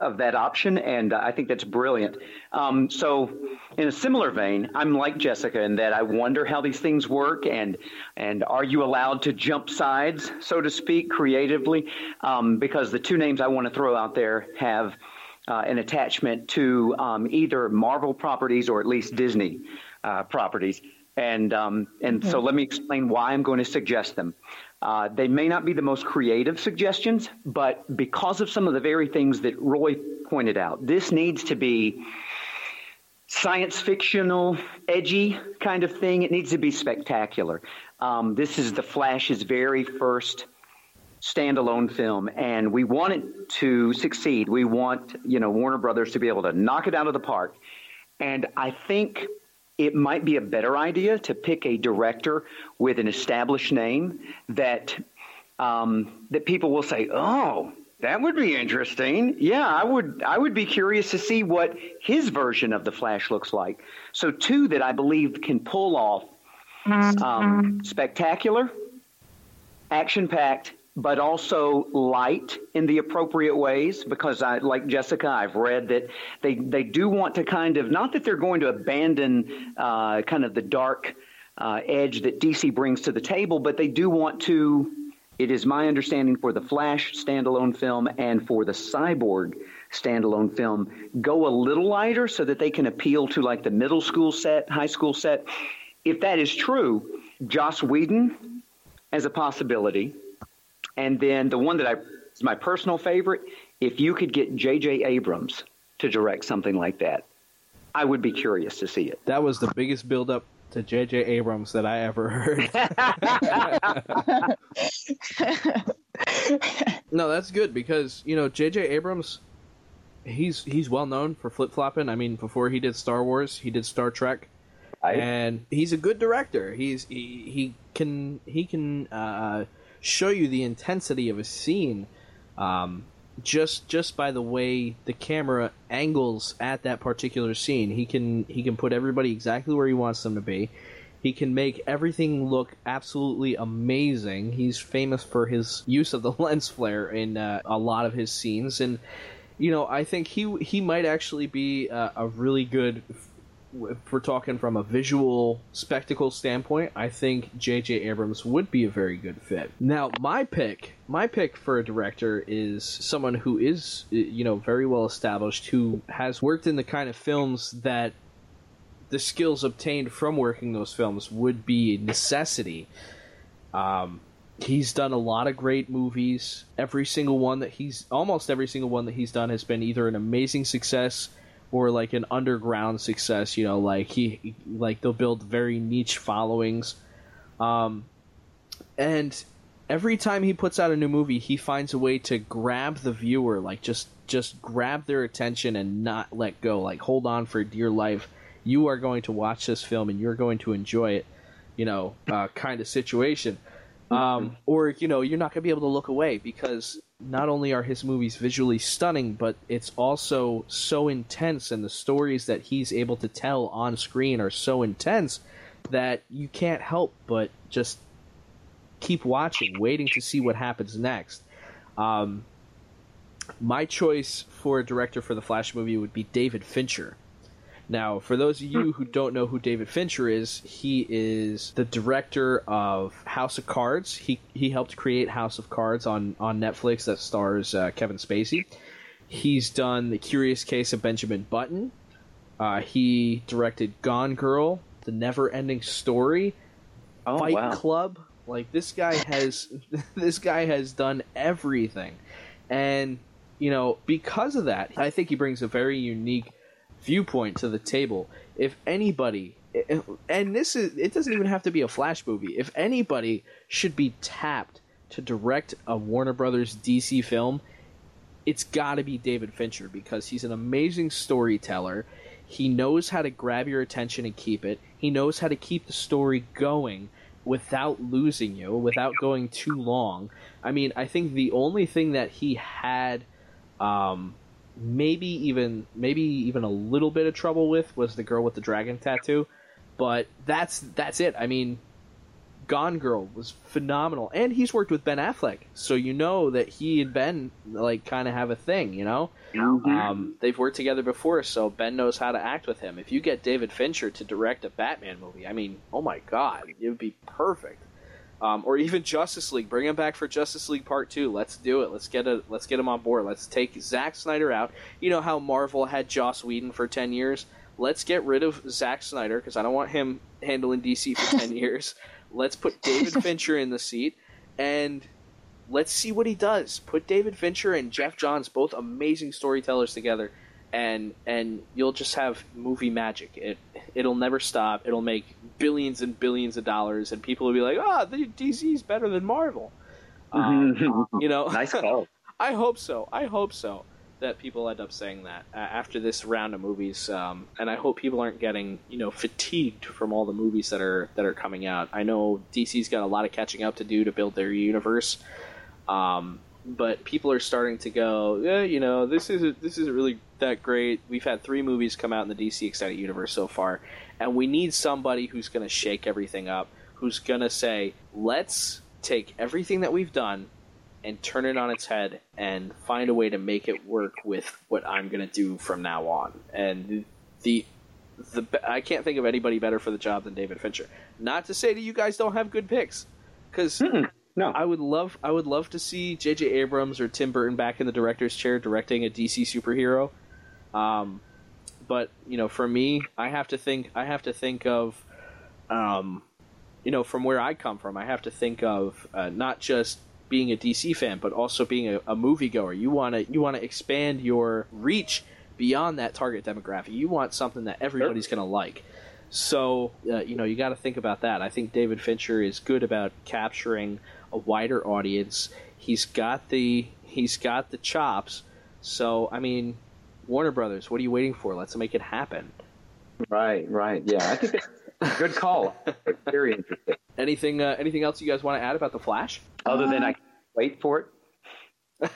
of that option, and I think that's brilliant. Um, so, in a similar vein, I'm like Jessica in that I wonder how these things work, and and are you allowed to jump sides, so to speak, creatively? Um, because the two names I want to throw out there have. Uh, an attachment to um, either Marvel properties or at least Disney uh, properties. And, um, and so let me explain why I'm going to suggest them. Uh, they may not be the most creative suggestions, but because of some of the very things that Roy pointed out, this needs to be science fictional, edgy kind of thing. It needs to be spectacular. Um, this is the Flash's very first standalone film, and we want it to succeed. We want you know Warner Brothers to be able to knock it out of the park. And I think it might be a better idea to pick a director with an established name that um, that people will say, "Oh, that would be interesting." Yeah, I would. I would be curious to see what his version of the Flash looks like. So, two that I believe can pull off um, spectacular, action-packed, but also light in the appropriate ways. Because I, like Jessica, I've read that they they do want to kind of not that they're going to abandon uh, kind of the dark uh, edge that DC brings to the table, but they do want to. It is my understanding for the Flash standalone film and for the Cyborg standalone film go a little lighter so that they can appeal to like the middle school set, high school set. If that is true, Joss Whedon as a possibility, and then the one that I is my personal favorite. If you could get J.J. Abrams to direct something like that, I would be curious to see it. That was the biggest build-up to J.J. Abrams that I ever heard. no, that's good because you know J.J. Abrams, he's he's well known for flip flopping. I mean, before he did Star Wars, he did Star Trek, and he's a good director. He's he, he can he can uh, show you the intensity of a scene. Um, just just by the way the camera angles at that particular scene, he can he can put everybody exactly where he wants them to be. He can make everything look absolutely amazing. He's famous for his use of the lens flare in uh, a lot of his scenes, and you know I think he he might actually be a, a really good. If we're talking from a visual spectacle standpoint, I think J.J. Abrams would be a very good fit. Now, my pick, my pick for a director is someone who is, you know, very well established, who has worked in the kind of films that the skills obtained from working those films would be a necessity. Um, he's done a lot of great movies. Every single one that he's, almost every single one that he's done has been either an amazing success or like an underground success. You know, like he, like they'll build very niche followings. Um, and every time he puts out a new movie, he finds a way to grab the viewer, like just just grab their attention and not let go. Like hold on for dear life. You are going to watch this film and you're going to enjoy it. You know, uh, kind of situation. Um, or you know, you're not going to be able to look away because not only are his movies visually stunning, but it's also so intense, and the stories that he's able to tell on screen are so intense that you can't help but just keep watching, waiting to see what happens next. Um, my choice for a director for the Flash movie would be David Fincher. Now, for those of you who don't know who David Fincher is, he is the director of House of Cards. He he helped create House of Cards on on Netflix that stars uh, Kevin Spacey. He's done The Curious Case of Benjamin Button. Uh, he directed Gone Girl, The Never Ending Story, Oh, Fight wow. Club. Like this guy has this guy has done everything. And you know, because of that, I think he brings a very unique viewpoint to the table. If anybody and this is it doesn't even have to be a flash movie. If anybody should be tapped to direct a Warner Brothers DC film, it's got to be David Fincher because he's an amazing storyteller. He knows how to grab your attention and keep it. He knows how to keep the story going without losing you, without going too long. I mean, I think the only thing that he had um, maybe even maybe even a little bit of trouble with was the girl with the dragon tattoo, but that's that's it. I mean, Gone Girl was phenomenal, and he's worked with Ben Affleck, so you know that he and Ben like kind of have a thing, you know. Um, they've worked together before, so Ben knows how to act with him. If you get David Fincher to direct a Batman movie, I mean, oh my god, it would be perfect. Um, or even Justice League, bring him back for Justice League Part Two. Let's do it. Let's get a let's get him on board. Let's take Zack Snyder out. You know how Marvel had Joss Whedon for ten years. Let's get rid of Zack Snyder because I don't want him handling DC for ten years. Let's put David Fincher in the seat and let's see what he does. Put David Fincher and Geoff Johns, both amazing storytellers, together, and and you'll just have movie magic. It it'll never stop. It'll make billions and billions of dollars, and people will be like, "Ah, the DC's better than Marvel." Um, you know, nice call. I hope so. I hope so that people end up saying that uh, after this round of movies, um, and I hope people aren't getting you know fatigued from all the movies that are that are coming out. I know DC's got a lot of catching up to do to build their universe, um, but people are starting to go, yeah, you know, this isn't this isn't really that great. We've had three movies come out in the DC extended universe so far, and we need somebody who's going to shake everything up, who's going to say, let's take everything that we've done and turn it on its head and find a way to make it work with what I'm going to do from now on. And the the I can't think of anybody better for the job than David Fincher. Not to say that you guys don't have good picks, because No. I would love I would love to see J.J. Abrams or Tim Burton back in the director's chair directing a DC superhero. Um, but you know, for me, I have to think I have to think of, um, you know, from where I come from, I have to think of uh, not just being a DC fan, but also being a, a moviegoer. You want to you want to expand your reach beyond that target demographic. You want something that everybody's going to like. So uh, you know you got to think about that. I think David Fincher is good about capturing a wider audience. He's got the he's got the chops. So I mean, Warner Brothers, what are you waiting for? Let's make it happen. Right, right. Yeah, I think that's a good call. Very interesting. Anything uh, anything else you guys want to add about the Flash? Other than I can't wait for it.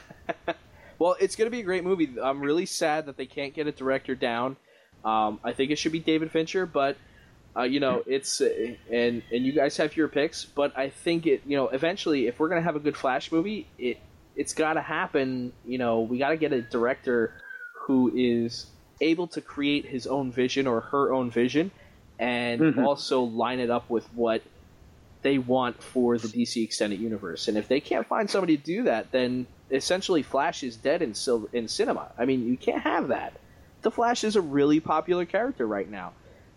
Well, it's going to be a great movie. I'm really sad that they can't get a director down. Um, I think it should be David Fincher, but uh, you know, it's uh, and and you guys have your picks, but I think it, you know, eventually, if we're going to have a good Flash movie, it it's got to happen. You know, we got to get a director who is able to create his own vision or her own vision, and Mhm. also line it up with what they want for the DC extended universe. And if they can't find somebody to do that, then essentially Flash is dead in sil- in cinema. I mean, you can't have that. The Flash is a really popular character right now.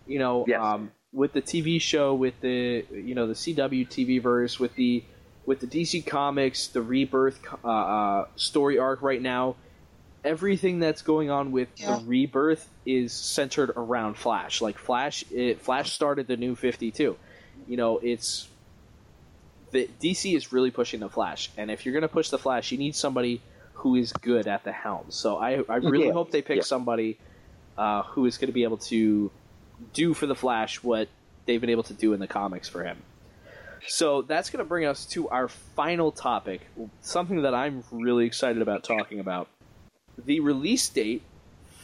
You know, Yes. um, with the TV show, with the you know the CW TV verse, with the with the DC Comics, the Rebirth uh, uh, story arc right now. Everything that's going on with Yeah. the Rebirth is centered around Flash. Like Flash, it, Flash started the New Fifty Two. You know, it's the DC is really pushing the Flash, and if you're going to push the Flash, you need somebody who is good at the helm. So I, I really Yeah, hope they pick yeah. somebody uh, who is going to be able to do for the Flash what they've been able to do in the comics for him. So that's going to bring us to our final topic, something that I'm really excited about talking about. The release date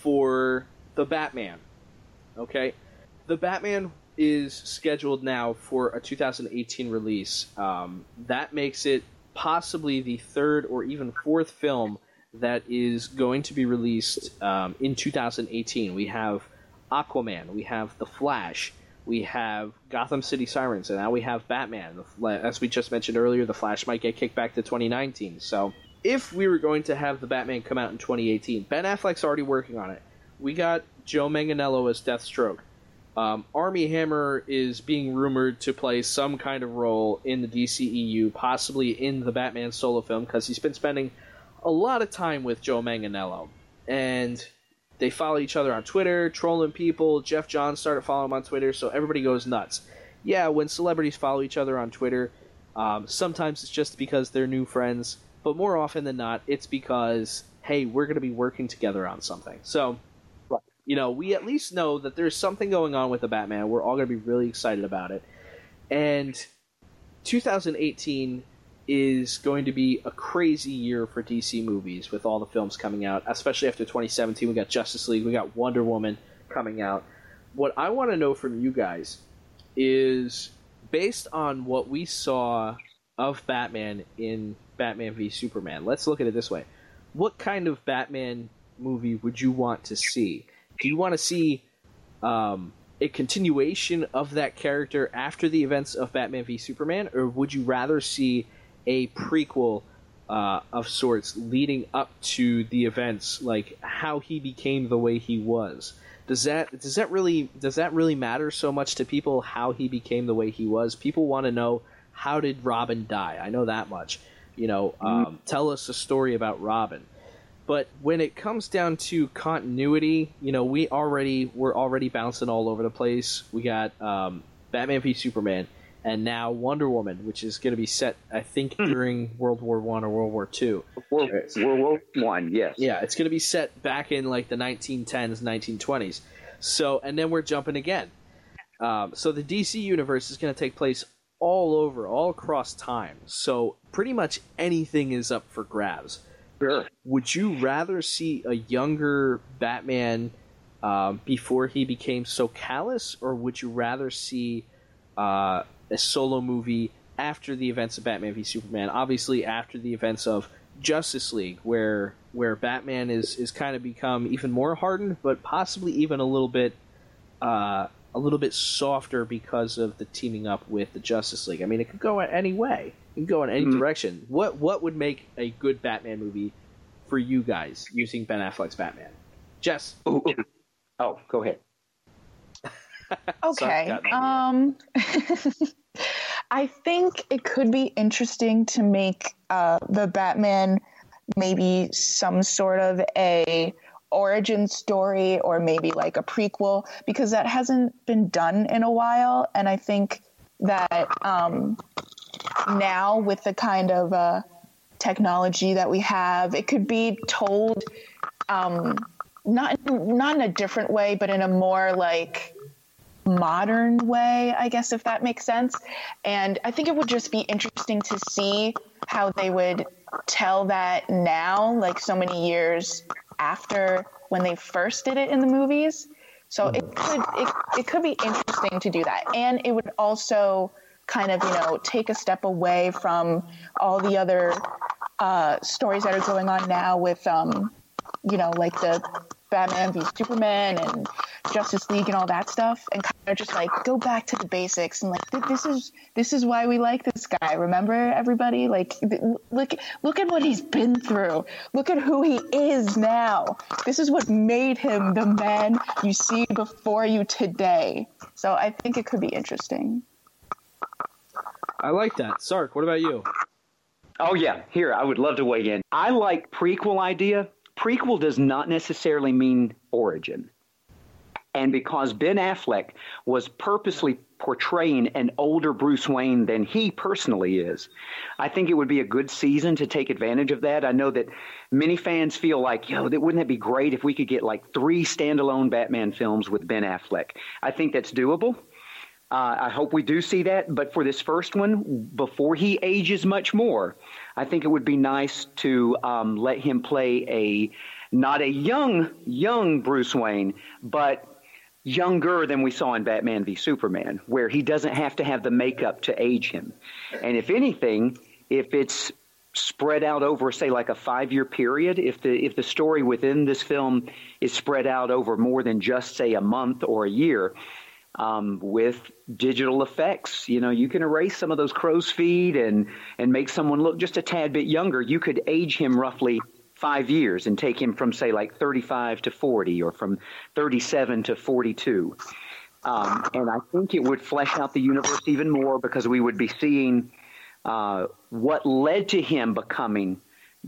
for the Batman. Okay? The Batman is scheduled now for a 2018 release. Um, that makes it possibly the third or even fourth film that is going to be released um, in 2018. We have Aquaman, we have The Flash, we have Gotham City Sirens, and now we have Batman. As we just mentioned earlier, The Flash might get kicked back to 2019. So if we were going to have the Batman come out in 2018, Ben Affleck's already working on it. We got Joe Manganiello as Deathstroke. Um, Armie Hammer is being rumored to play some kind of role in the DCEU, possibly in the Batman solo film, because he's been spending a lot of time with Joe Manganiello. And they follow each other on Twitter, trolling people. Geoff Johns started following him on Twitter, so everybody goes nuts. Yeah, when celebrities follow each other on Twitter, um, sometimes it's just because they're new friends, but more often than not, it's because, hey, we're going to be working together on something. So you know, we at least know that there's something going on with the Batman. We're all going to be really excited about it. And 2018 is going to be a crazy year for DC movies with all the films coming out, especially after 2017. We got Justice League, we got Wonder Woman coming out. What I want to know from you guys is based on what we saw of Batman in Batman v Superman. Let's look at it this way. What kind of Batman movie would you want to see? do you want to see um, a continuation of that character after the events of Batman v Superman, or would you rather see a prequel uh, of sorts leading up to the events, like how he became the way he was? Does that does that really does that really matter so much to people how he became the way he was? People want to know how did Robin die? I know that much. You know, um, mm-hmm. tell us a story about Robin. But when it comes down to continuity, you know, we already we're already bouncing all over the place. We got um, Batman v Superman, and now Wonder Woman, which is going to be set, I think, hmm. during World War One or World War Two. World, World War One, yes. Yeah, it's going to be set back in like the 1910s, 1920s. So, and then we're jumping again. Um, so the DC universe is going to take place all over, all across time. So pretty much anything is up for grabs. Sure. Would you rather see a younger Batman uh, before he became so callous, or would you rather see uh, a solo movie after the events of Batman v Superman? Obviously, after the events of Justice League, where where Batman is is kind of become even more hardened, but possibly even a little bit uh, a little bit softer because of the teaming up with the Justice League. I mean, it could go any way. It can go in any mm. direction. What what would make a good Batman movie for you guys using Ben Affleck's Batman? Jess. Ooh, ooh. Oh, go ahead. okay. um, I think it could be interesting to make uh, the Batman maybe some sort of a origin story or maybe like a prequel because that hasn't been done in a while. And I think that um, now with the kind of uh, technology that we have, it could be told um, not not in a different way, but in a more like modern way, I guess, if that makes sense. And I think it would just be interesting to see how they would tell that now, like so many years after when they first did it in the movies. So it could it, it could be interesting to do that, and it would also kind of you know take a step away from all the other uh, stories that are going on now with um, you know like the Batman v Superman and Justice League and all that stuff, and kind of just like go back to the basics and like this is this is why we like this guy. Remember everybody? Like look look at what he's been through. Look at who he is now. This is what made him the man you see before you today. So I think it could be interesting. I like that. Sark, what about you? Oh yeah, here I would love to weigh in. I like prequel idea prequel does not necessarily mean origin. And because Ben Affleck was purposely portraying an older Bruce Wayne than he personally is, I think it would be a good season to take advantage of that. I know that many fans feel like, yo, that wouldn't that be great if we could get like three standalone Batman films with Ben Affleck? I think that's doable. Uh, I hope we do see that. But for this first one, before he ages much more, I think it would be nice to um, let him play a not a young young Bruce Wayne, but younger than we saw in Batman v Superman, where he doesn't have to have the makeup to age him. And if anything, if it's spread out over say like a five year period if the if the story within this film is spread out over more than just say a month or a year um, with digital effects. You know you can erase some of those crow's feet and and make someone look just a tad bit younger. You could age him roughly five years and take him from say like 35 to 40 or from 37 to 42 um, and i think it would flesh out the universe even more because we would be seeing uh, what led to him becoming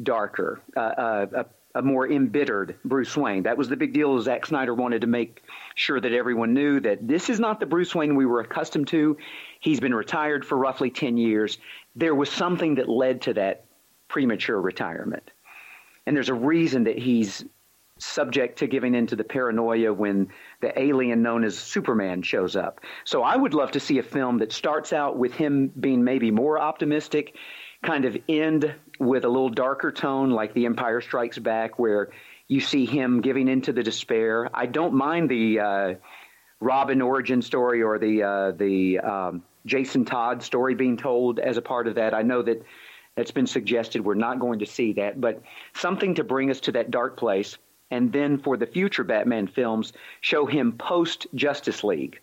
darker, uh, uh, a, more embittered Bruce Wayne. That was the big deal. Zack Snyder wanted to make sure that everyone knew that this is not the Bruce Wayne we were accustomed to. He's been retired for roughly 10 years. There was something that led to that premature retirement. And there's a reason that he's subject to giving into the paranoia when the alien known as Superman shows up. So I would love to see a film that starts out with him being maybe more optimistic, kind of end with a little darker tone like The Empire Strikes Back, where you see him giving into the despair. I don't mind the uh, Robin origin story or the uh, the um, Jason Todd story being told as a part of that. I know that that's been suggested. We're not going to see that, but something to bring us to that dark place and then for the future Batman films, show him post Justice League,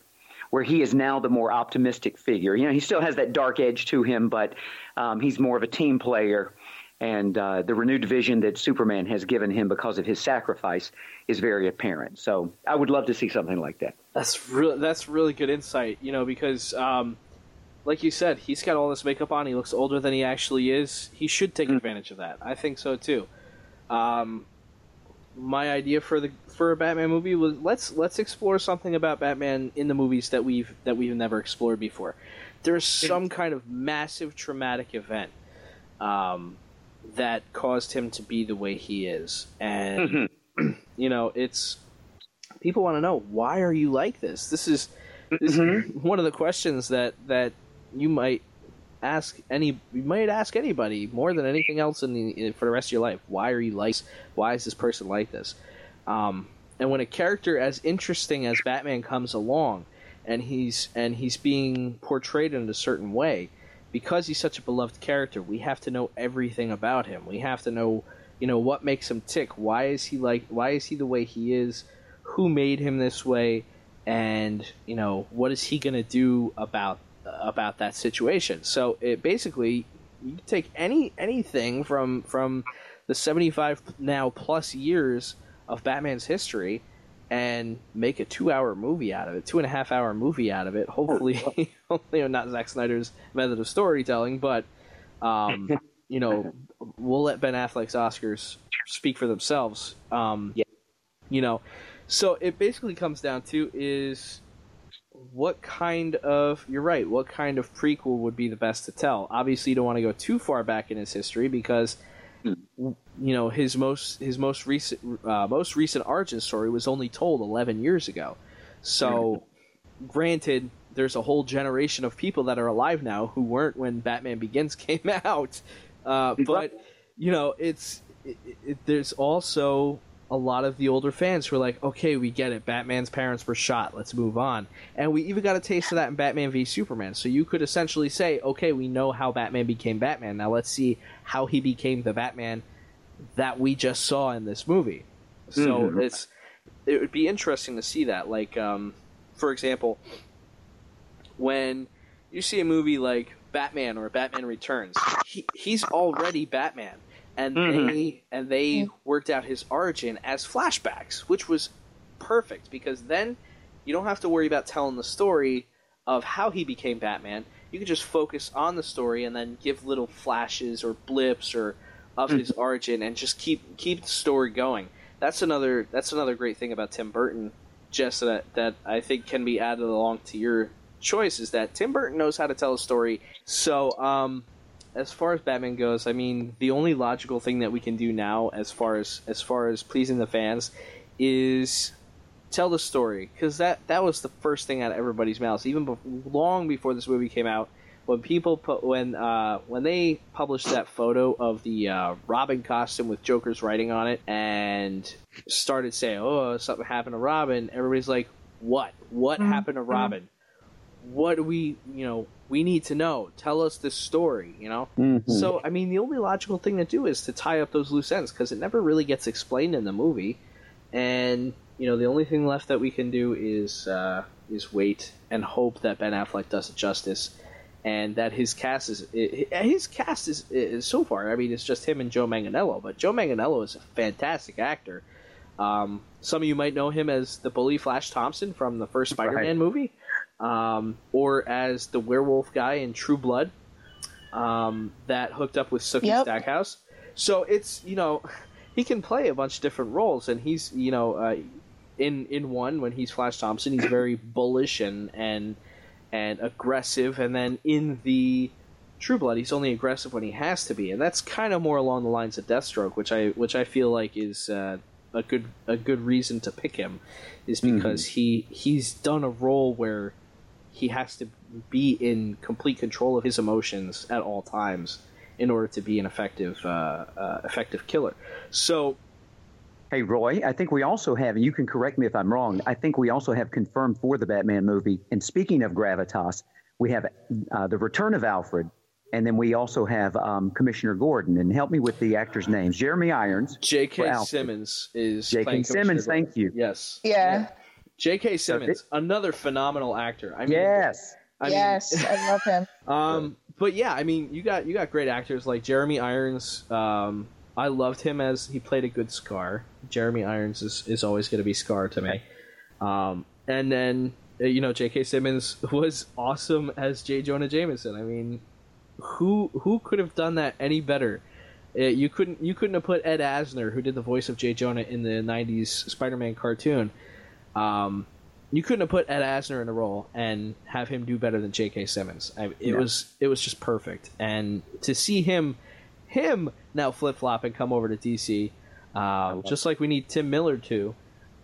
where he is now the more optimistic figure. You know, he still has that dark edge to him, but um, he's more of a team player. And uh, the renewed vision that Superman has given him because of his sacrifice is very apparent. So I would love to see something like that. That's really that's really good insight. You know, because um, like you said, he's got all this makeup on. He looks older than he actually is. He should take mm-hmm. advantage of that. I think so too. Um, my idea for the for a Batman movie was let's let's explore something about Batman in the movies that we've that we've never explored before. There's some kind of massive traumatic event um, that caused him to be the way he is, and mm-hmm. you know, it's people want to know why are you like this. This is, this mm-hmm. is one of the questions that that you might ask any you might ask anybody more than anything else in the in, for the rest of your life why are you like why is this person like this um, and when a character as interesting as batman comes along and he's and he's being portrayed in a certain way because he's such a beloved character we have to know everything about him. We have to know you know what makes him tick. Why is he like why is he the way he is? Who made him this way? And you know what is he going to do about about that situation. So it basically you take any anything from from the 75 now plus years of Batman's history and make a two hour movie out of it, two and a half hour movie out of it. Hopefully, hopefully not Zack Snyder's method of storytelling, but um, you know, we'll let Ben Affleck's Oscars speak for themselves. Um, yeah. You know, so it basically comes down to is what kind of you're right what kind of prequel would be the best to tell obviously you don't want to go too far back in his history because. You know his most his most recent uh, most recent origin story was only told 11 years ago. So granted there's a whole generation of people that are alive now who weren't when batman begins came out. Uh, but you know it's it, it, there's also a lot of the older fans who are like, okay, we get it. Batman's parents were shot. Let's move on. And we even got a taste of that in Batman v Superman. So you could essentially say, okay, we know how Batman became Batman. Now let's see how he became the Batman that we just saw in this movie. So mm-hmm. it's it would be interesting to see that. Like, um, for example, when you see a movie like Batman or Batman Returns, he, he's already Batman and mm-hmm. they and they worked out his origin as flashbacks, which was perfect because then you don't have to worry about telling the story of how he became Batman. You can just focus on the story and then give little flashes or blips or of mm-hmm. his origin and just keep keep the story going. That's another that's another great thing about Tim Burton, just that that I think can be added along to your choice is that Tim Burton knows how to tell a story. So um, as far as Batman goes, I mean, the only logical thing that we can do now, as far as as far as pleasing the fans, is tell the story because that that was the first thing out of everybody's mouths, even be- long before this movie came out. When people put when uh, when they published that photo of the uh, Robin costume with Joker's writing on it and started saying, "Oh, something happened to Robin," everybody's like, "What? What mm-hmm. happened to Robin?" What do we, you know, we need to know. Tell us this story, you know. Mhm. So, I mean, the only logical thing to do is to tie up those loose ends because it never really gets explained in the movie, and you know, the only thing left that we can do is uh, is wait and hope that Ben Affleck does it justice, and that his cast is his cast is, is so far. I mean, it's just him and Joe Manganiello, but Joe Manganiello is a fantastic actor. Um, some of you might know him as the bully Flash Thompson from the first Spider-Man Right. movie, um, or as the werewolf guy in True Blood um, that hooked up with Sookie Yep. Stackhouse. So it's you know he can play a bunch of different roles, and he's you know uh, in in one when he's Flash Thompson, he's very bullish and and and aggressive, and then in the True Blood, he's only aggressive when he has to be, and that's kind of more along the lines of Deathstroke, which I which I feel like is uh, a good a good reason to pick him, is because he he's done a role where he has to be in complete control of his emotions at all times in order to be an effective uh, uh, effective killer. So Hey, Roy, I think we also have, and you can correct me if I'm wrong, I think we also have confirmed for the Batman movie. And speaking of gravitas, we have uh, the return of Alfred, and then we also have um, Commissioner Gordon. And help me with the actors' names Jeremy Irons. J.K. Simmons is J.K. Simmons, thank you. Yes. Yeah. J.K. Simmons, another phenomenal actor. I mean, Yes. I mean, yes, I love him. Um, but yeah, I mean, you got you got great actors like Jeremy Irons. Um, I loved him as he played a good Scar. Jeremy Irons is, is always going to be Scar to me. Um, and then uh, you know J.K. Simmons was awesome as J. Jonah Jameson. I mean, who who could have done that any better? Uh, you couldn't you couldn't have put Ed Asner, who did the voice of J. Jonah in the '90s Spider-Man cartoon. Um, you couldn't have put Ed Asner in a role and have him do better than J.K. Simmons. I, it Yeah. was it was just perfect, and to see him him now flip flop and come over to DC, um, just like we need Tim Miller to.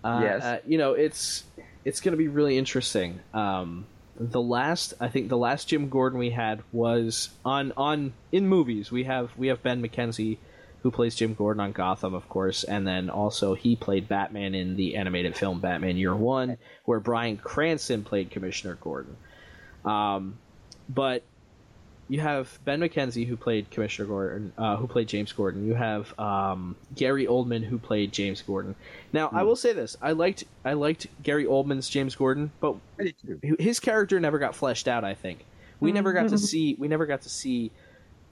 Uh, Yes. uh, you know it's it's going to be really interesting. Um, the last I think the last Jim Gordon we had was on on in movies. We have we have Ben McKenzie who plays Jim Gordon on Gotham, of course, and then also he played Batman in the animated film Batman Year One, where Bryan Cranston played Commissioner Gordon. Um, but you have Ben McKenzie who played Commissioner Gordon, uh, who played James Gordon. You have um, Gary Oldman who played James Gordon. Now, I will say this: I liked I liked Gary Oldman's James Gordon, but I did too. his character never got fleshed out. I think we never got to see we never got to see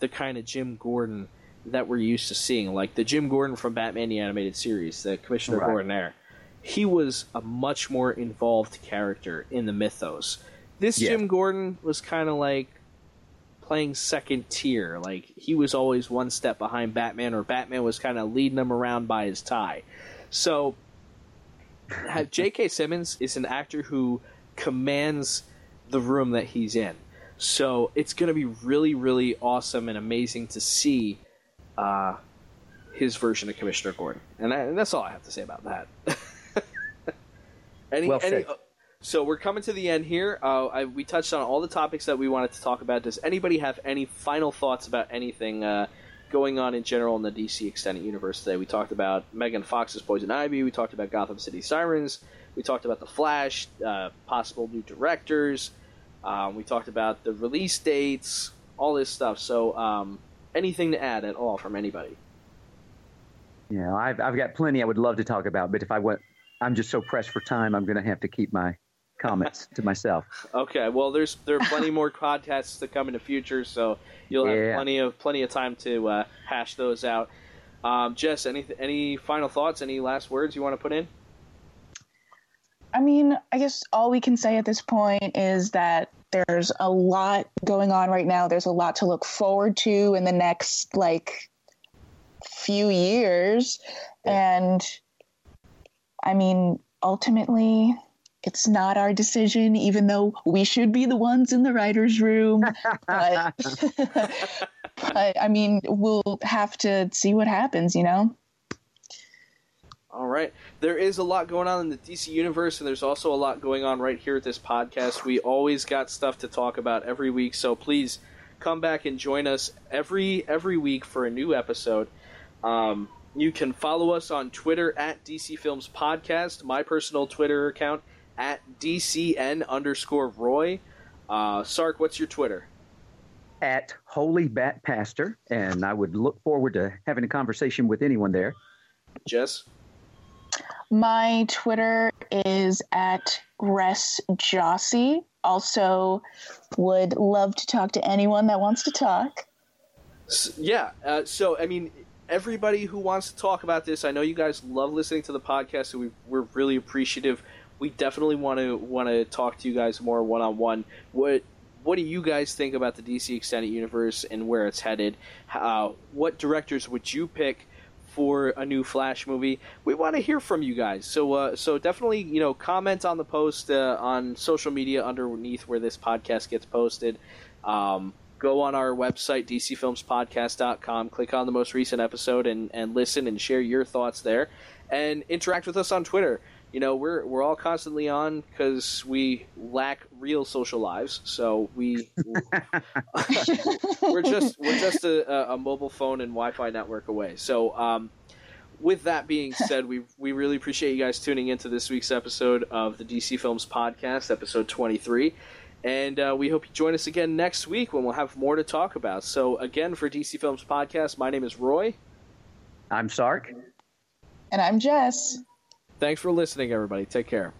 the kind of Jim Gordon that we're used to seeing, like the Jim Gordon from Batman the Animated Series, the Commissioner Right. Gordon there. He was a much more involved character in the mythos. This Yeah. Jim Gordon was kind of like playing second tier. Like he was always one step behind Batman, or Batman was kind of leading him around by his tie. So J.K. Simmons is an actor who commands the room that he's in. So it's going to be really, really awesome and amazing to see uh, his version of Commissioner Gordon. And, I, and that's all I have to say about that. any, Well any, said. so we're coming to the end here. Uh, I, we touched on all the topics that we wanted to talk about. Does anybody have any final thoughts about anything uh, going on in general in the DC Extended Universe today? We talked about Megan Fox's Poison Ivy. We talked about Gotham City Sirens. We talked about The Flash, uh, possible new directors. Um, we talked about the release dates, all this stuff. So, um, anything to add at all from anybody? Yeah, I've, I've got plenty I would love to talk about, but if I went, I'm just so pressed for time, I'm going to have to keep my comments to myself. Okay, well, there's there are plenty more podcasts to come in the future, so you'll have Yeah. plenty of plenty of time to uh, hash those out. Um, Jess, any any final thoughts? Any last words you want to put in? I mean, I guess all we can say at this point is that there's a lot going on right now. There's a lot to look forward to in the next like few years. And I mean, ultimately, it's not our decision, even though we should be the ones in the writer's room. but, but I mean, we'll have to see what happens, you know? All right. There is a lot going on in the DC universe, and there's also a lot going on right here at this podcast. We always got stuff to talk about every week, so please come back and join us every every week for a new episode. Um, you can follow us on Twitter at DC Films Podcast, my personal Twitter account at DCN underscore Roy. Uh, Sark, what's your Twitter? At Holy Bat Pastor, and I would look forward to having a conversation with anyone there. Jess? My Twitter is at Res Jossie. Also, would love to talk to anyone that wants to talk. yeah. Uh, so, I mean, everybody who wants to talk about this, I know you guys love listening to the podcast, so we, we're really appreciative. We definitely want to want to talk to you guys more one on one. What what do you guys think about the DC Extended Universe and where it's headed? What directors would you pick? For a new Flash movie. We want to hear from you guys, so uh, so definitely you know comment on the post uh, on social media underneath where this podcast gets posted. Um, go on our website dcfilmspodcast.com, click on the most recent episode, and and listen and share your thoughts there, and interact with us on Twitter you know we're we're all constantly on because we lack real social lives so we we're just we're just a, a, mobile phone and wi-fi network away. So um, with that being said we we really appreciate you guys tuning into this week's episode of the dc films podcast episode 23 and uh, we hope you join us again next week when we'll have more to talk about. So again for dc films podcast my name is roy. I'm sark. And i'm jess Thanks for listening, everybody. Take care.